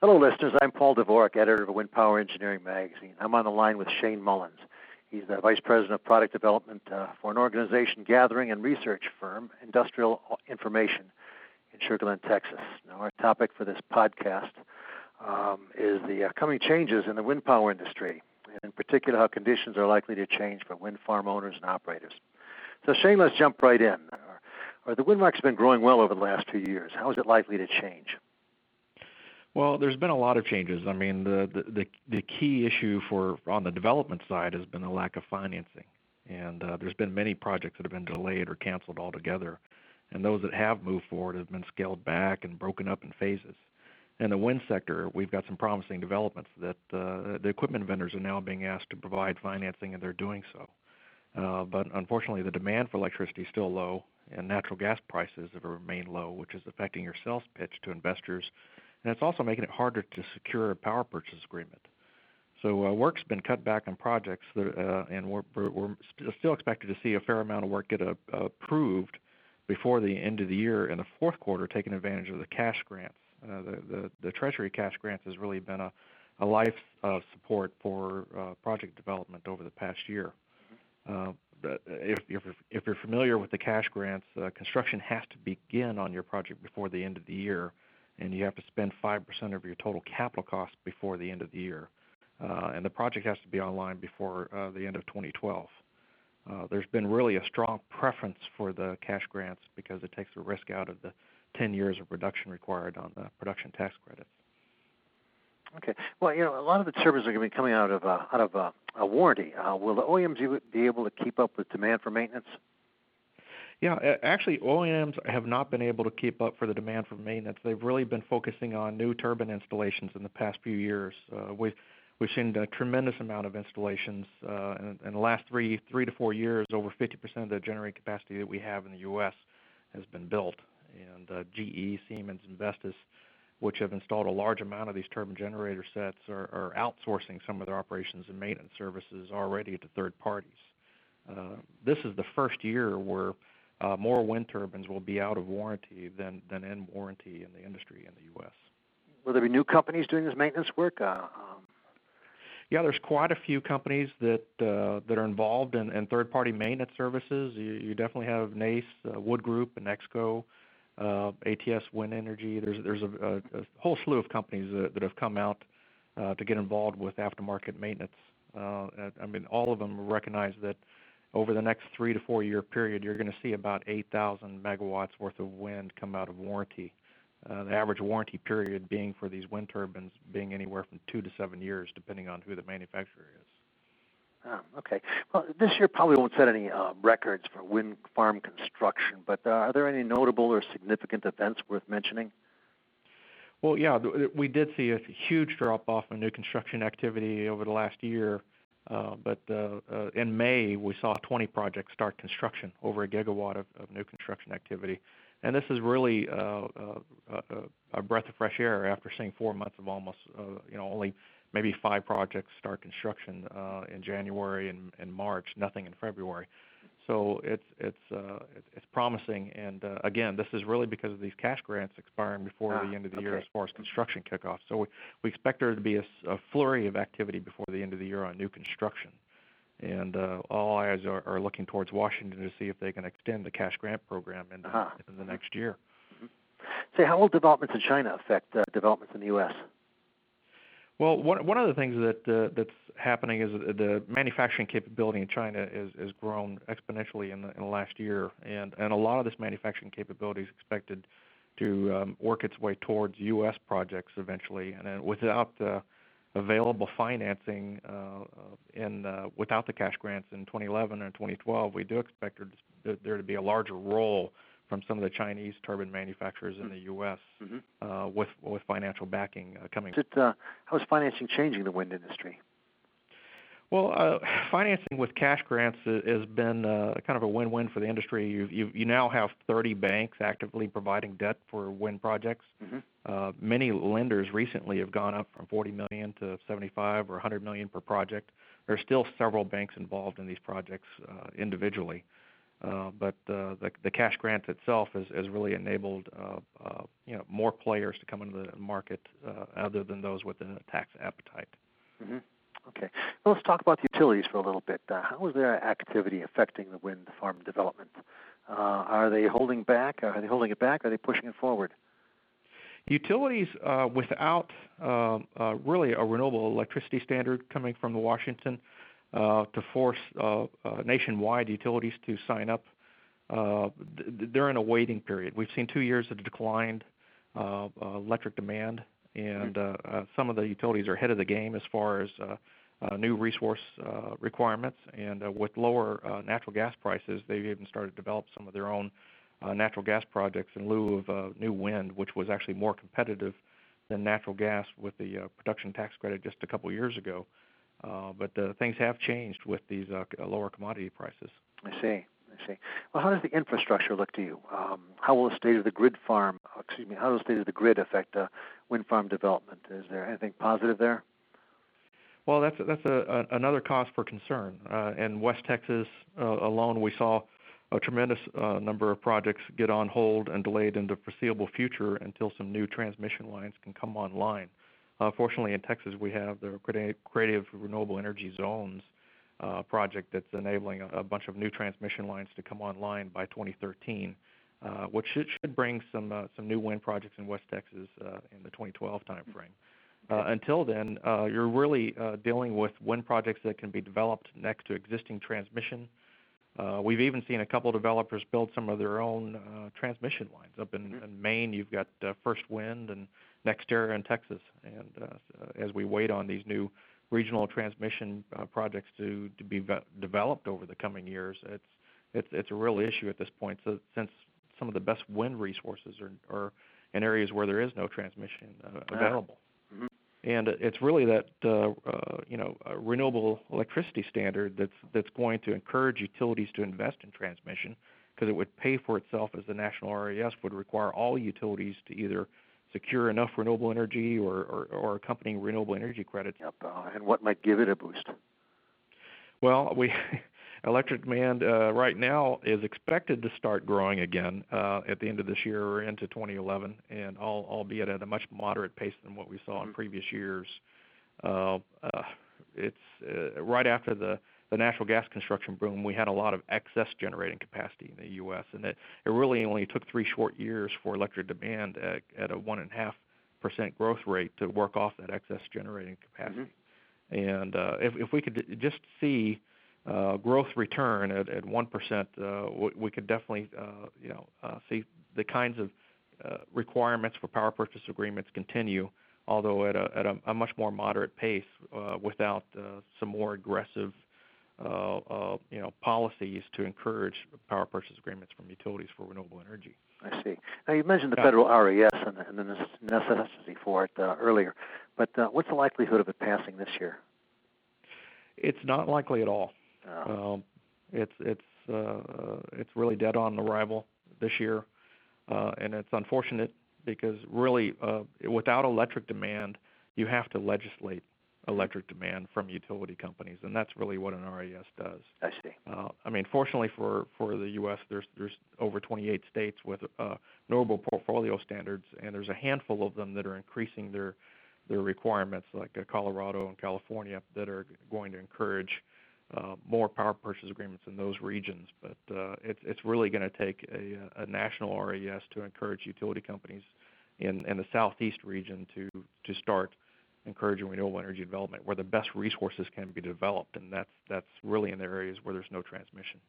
Hello, listeners. I'm Paul Dvorak, editor of Wind Power Engineering Magazine. I'm on the line with Shane Mullins. He's the Vice President of Product Development uh, for an organization gathering and research firm, Industrial Information, in Sugar Land, Texas. Now, our topic for this podcast um, is the uh, coming changes in the wind power industry, and in particular, how conditions are likely to change for wind farm owners and operators. So, Shane, let's jump right in. The wind market's been growing well over the last few years. How is it likely to change? Well, there's been a lot of changes. I mean, the, the the key issue for on the development side has been the lack of financing, and uh, there's been many projects that have been delayed or canceled altogether, and those that have moved forward have been scaled back and broken up in phases. In the wind sector, we've got some promising developments that uh, the equipment vendors are now being asked to provide financing, and they're doing so. Uh, but unfortunately, the demand for electricity is still low, and natural gas prices have remained low, which is affecting your sales pitch to investors and it's also making it harder to secure a power purchase agreement. So uh, work's been cut back on projects, that, uh, and we're, we're, still expected to see a fair amount of work get uh, approved before the end of the year in the fourth quarter, taking advantage of the cash grants. Uh, the, the, the Treasury cash grants has really been a, a life uh, support for uh, project development over the past year. Uh, if, if, if you're familiar with the cash grants, uh, construction has to begin on your project before the end of the year and you have to spend 5% of your total capital cost before the end of the year. Uh, and the project has to be online before uh, the end of 2012. Uh, there's been really a strong preference for the cash grants because it takes the risk out of the 10 years of production required on the production tax credits. Okay. Well, you know, a lot of the turbines are going to be coming out of uh, out of uh, a warranty. Uh, will the OEMs be able to keep up with demand for maintenance? Yeah, actually, OEMs have not been able to keep up for the demand for maintenance. They've really been focusing on new turbine installations in the past few years. Uh, we've seen a tremendous amount of installations uh, in, the last three three to four years. Over 50% of the generating capacity that we have in the U.S. has been built, and uh, GE, Siemens, and Vestas, which have installed a large amount of these turbine generator sets, are, outsourcing some of their operations and maintenance services already to third parties. This is the first year where more wind turbines will be out of warranty than, than in warranty in the industry in the U.S. Will there be new companies doing this maintenance work? Uh, um... Yeah, there's quite a few companies that uh, that are involved in, in third-party maintenance services. You, you definitely have NACE, uh, Wood Group, and Exco, uh, ATS Wind Energy. There's there's a, a, a whole slew of companies that, that have come out uh, to get involved with aftermarket maintenance. Uh, I mean, all of them recognize that over the next three to four year period, you're going to see about 8,000 megawatts worth of wind come out of warranty. Uh, the average warranty period being for these wind turbines being anywhere from two to seven years, depending on who the manufacturer is. Oh, okay. Well, this year probably won't set any uh, records for wind farm construction, but uh, are there any notable or significant events worth mentioning? Well, yeah, we did see a huge drop off in new construction activity over the last year. Uh, but uh, uh, in May, we saw 20 projects start construction, over a gigawatt of, new construction activity. And this is really a breath of fresh air after seeing four months of almost, you know, only maybe five projects start construction in January and, and March, nothing in February. So it's it's uh, it's promising, and uh, again, this is really because of these cash grants expiring before ah, the end of the okay. year as far as construction kickoff. So we, we expect there to be a, a, flurry of activity before the end of the year on new construction, and uh, all eyes are, are, looking towards Washington to see if they can extend the cash grant program into, uh-huh. the next year. Mm-hmm. Say, how will developments in China affect uh, developments in the U.S.? Well, one one of the things that uh, that's happening is the manufacturing capability in China is is grown exponentially in the, in the last year, and and a lot of this manufacturing capability is expected to um, work its way towards U.S. projects eventually, and then without the available financing uh, uh, in uh, without the cash grants in 2011 and 2012, we do expect there to be a larger role from some of the Chinese turbine manufacturers in the U.S. Mm-hmm. Uh, with with financial backing uh, coming. Is it, uh, how is financing changing the wind industry? Well, uh, financing with cash grants has been uh, kind of a win-win for the industry. You, you, you now have 30 banks actively providing debt for wind projects. Mm-hmm. Uh, many lenders recently have gone up from 40 million to 75 or 100 million per project. There are still several banks involved in these projects uh, individually. Uh, but uh, the, the cash grant itself has, really enabled uh, uh, you know more players to come into the market other than those with a tax appetite. Mm-hmm. Okay. Well, let's talk about the utilities for a little bit. Uh, how is their activity affecting the wind farm development? Uh, are they holding back? Are they holding it back? Are they pushing it forward? Utilities, uh, without really a renewable electricity standard coming from Washington uh, to force uh, uh, nationwide utilities to sign up, they're in a waiting period. We've seen two years of declined electric demand, and mm-hmm. some of the utilities are ahead of the game as far as new resource requirements. And with lower natural gas prices, they've even started to develop some of their own uh, natural gas projects in lieu of uh, new wind, which was actually more competitive than natural gas with the uh, production tax credit just a couple years ago. Uh, but uh, things have changed with these uh, lower commodity prices. I see. I see. Well, how does the infrastructure look to you? Um, how will the state of the grid farm, excuse me, how does the state of the grid affect uh, wind farm development? Is there anything positive there? Well, that's that's a, a another cause for concern. Uh, in West Texas uh, alone, we saw a tremendous uh, number of projects get on hold and delayed into the foreseeable future until some new transmission lines can come online. Uh, fortunately, in Texas, we have the Creative Renewable Energy Zones uh, project that's enabling a, bunch of new transmission lines to come online by 2013, uh, which should, should, bring some uh, some new wind projects in West Texas uh, in the 2012 timeframe. until then, you're really dealing with wind projects that can be developed next to existing transmission uh, we've even seen a couple developers build some of their own uh, transmission lines. Up in, mm-hmm. in Maine, you've got uh, First Wind and NextEra in Texas. And uh, as we wait on these new regional transmission uh, projects to, to be ve- developed over the coming years, it's, it's, it's a real issue at this point. So since some of the best wind resources are, are in areas where there is no transmission uh, ah. available. Mm-hmm and it's really that uh, uh, you know renewable electricity standard that's that's going to encourage utilities to invest in transmission because it would pay for itself as the national RES would require all utilities to either secure enough renewable energy or, or, or accompanying renewable energy credits. Yep, uh, and what might give it a boost? Well, we electric demand uh, right now is expected to start growing again uh, at the end of this year or into 2011, and all, albeit at a much moderate pace than what we saw in mm-hmm. previous years. Uh, uh, it's uh, right after the the natural gas construction boom, we had a lot of excess generating capacity in the U.S., and it, it really only took three short years for electric demand at, at a one and a half percent growth rate to work off that excess generating capacity. Mm-hmm. And uh, if, if we could just see uh, growth return at, at 1%, uh, we, we could definitely uh, you know, uh, see the kinds of uh, requirements for power purchase agreements continue, although at a, at a, a much more moderate pace uh, without uh, some more aggressive you know, policies to encourage power purchase agreements from utilities for renewable energy. I see. Now you mentioned the yeah. federal RES and, and the necessity for it uh, earlier, but uh, what's the likelihood of it passing this year? It's not likely at all. Oh. Um, it's it's uh, it's really dead on arrival this year, uh, and it's unfortunate because really, uh, without electric demand, you have to legislate electric demand from utility companies, and that's really what an RES does. I see. Uh, I mean, fortunately for for the U.S., there's there's over 28 states with uh, renewable portfolio standards, and there's a handful of them that are increasing their their requirements, like uh, Colorado and California, that are going to encourage uh, more power purchase agreements in those regions. But uh, it's it's really going to take a, a national RES to encourage utility companies in, in the southeast region to to start encouraging renewable energy development where the best resources can be developed, and that's that's really in the areas where there's no transmission.